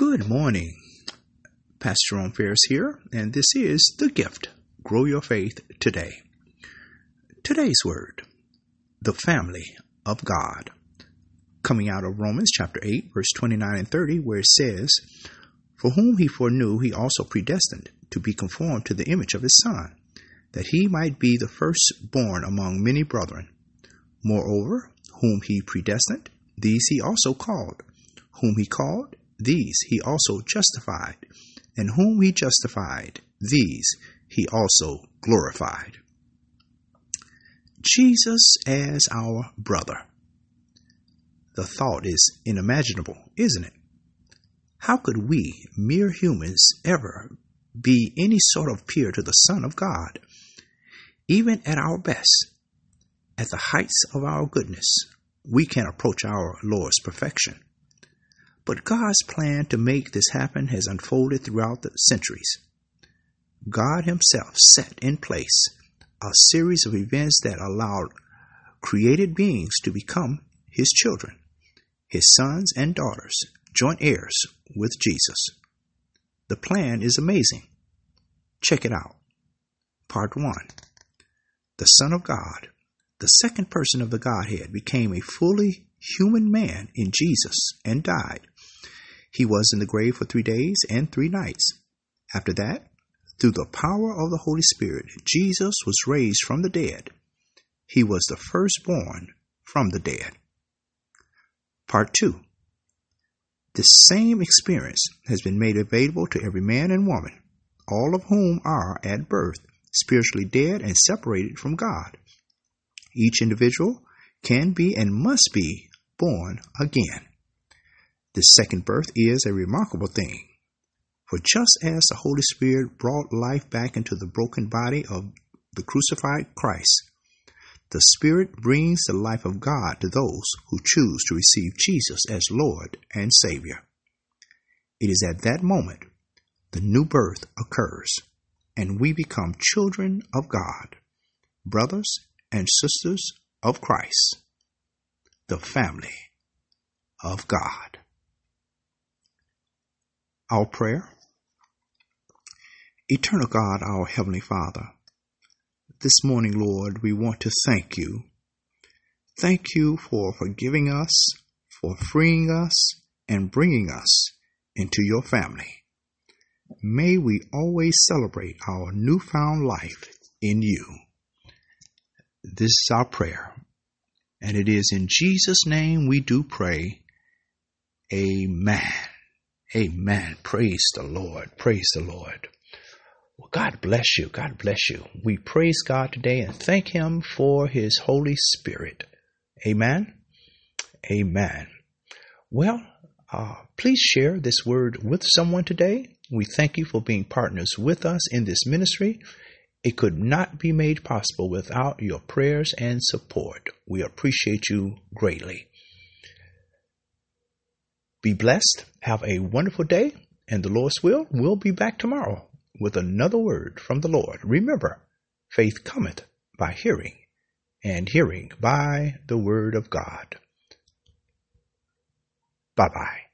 Good morning. Pastor Ron Ferris here, and this is The Gift Grow Your Faith Today. Today's word, the family of God. Coming out of Romans chapter 8, verse 29 and 30, where it says, For whom he foreknew, he also predestined to be conformed to the image of his Son, that he might be the firstborn among many brethren. Moreover, whom he predestined, these he also called. Whom he called, these he also justified, and whom he justified, these he also glorified. Jesus as our brother. The thought is unimaginable, isn't it? How could we, mere humans, ever be any sort of peer to the Son of God? Even at our best, at the heights of our goodness, we can approach our Lord's perfection. But God's plan to make this happen has unfolded throughout the centuries. God Himself set in place a series of events that allowed created beings to become His children, His sons and daughters, joint heirs with Jesus. The plan is amazing. Check it out. Part 1 The Son of God, the second person of the Godhead, became a fully human man in Jesus and died. He was in the grave for three days and three nights. After that, through the power of the Holy Spirit, Jesus was raised from the dead. He was the firstborn from the dead. Part 2 The same experience has been made available to every man and woman, all of whom are at birth spiritually dead and separated from God. Each individual can be and must be born again. This second birth is a remarkable thing. For just as the Holy Spirit brought life back into the broken body of the crucified Christ, the Spirit brings the life of God to those who choose to receive Jesus as Lord and Savior. It is at that moment the new birth occurs, and we become children of God, brothers and sisters of Christ, the family of God. Our prayer. Eternal God, our Heavenly Father, this morning, Lord, we want to thank you. Thank you for forgiving us, for freeing us, and bringing us into your family. May we always celebrate our newfound life in you. This is our prayer, and it is in Jesus' name we do pray. Amen. Amen. Praise the Lord. Praise the Lord. Well, God bless you. God bless you. We praise God today and thank Him for His Holy Spirit. Amen. Amen. Well, uh, please share this word with someone today. We thank you for being partners with us in this ministry. It could not be made possible without your prayers and support. We appreciate you greatly. Be blessed. Have a wonderful day. And the Lord's will, we'll be back tomorrow with another word from the Lord. Remember, faith cometh by hearing, and hearing by the word of God. Bye bye.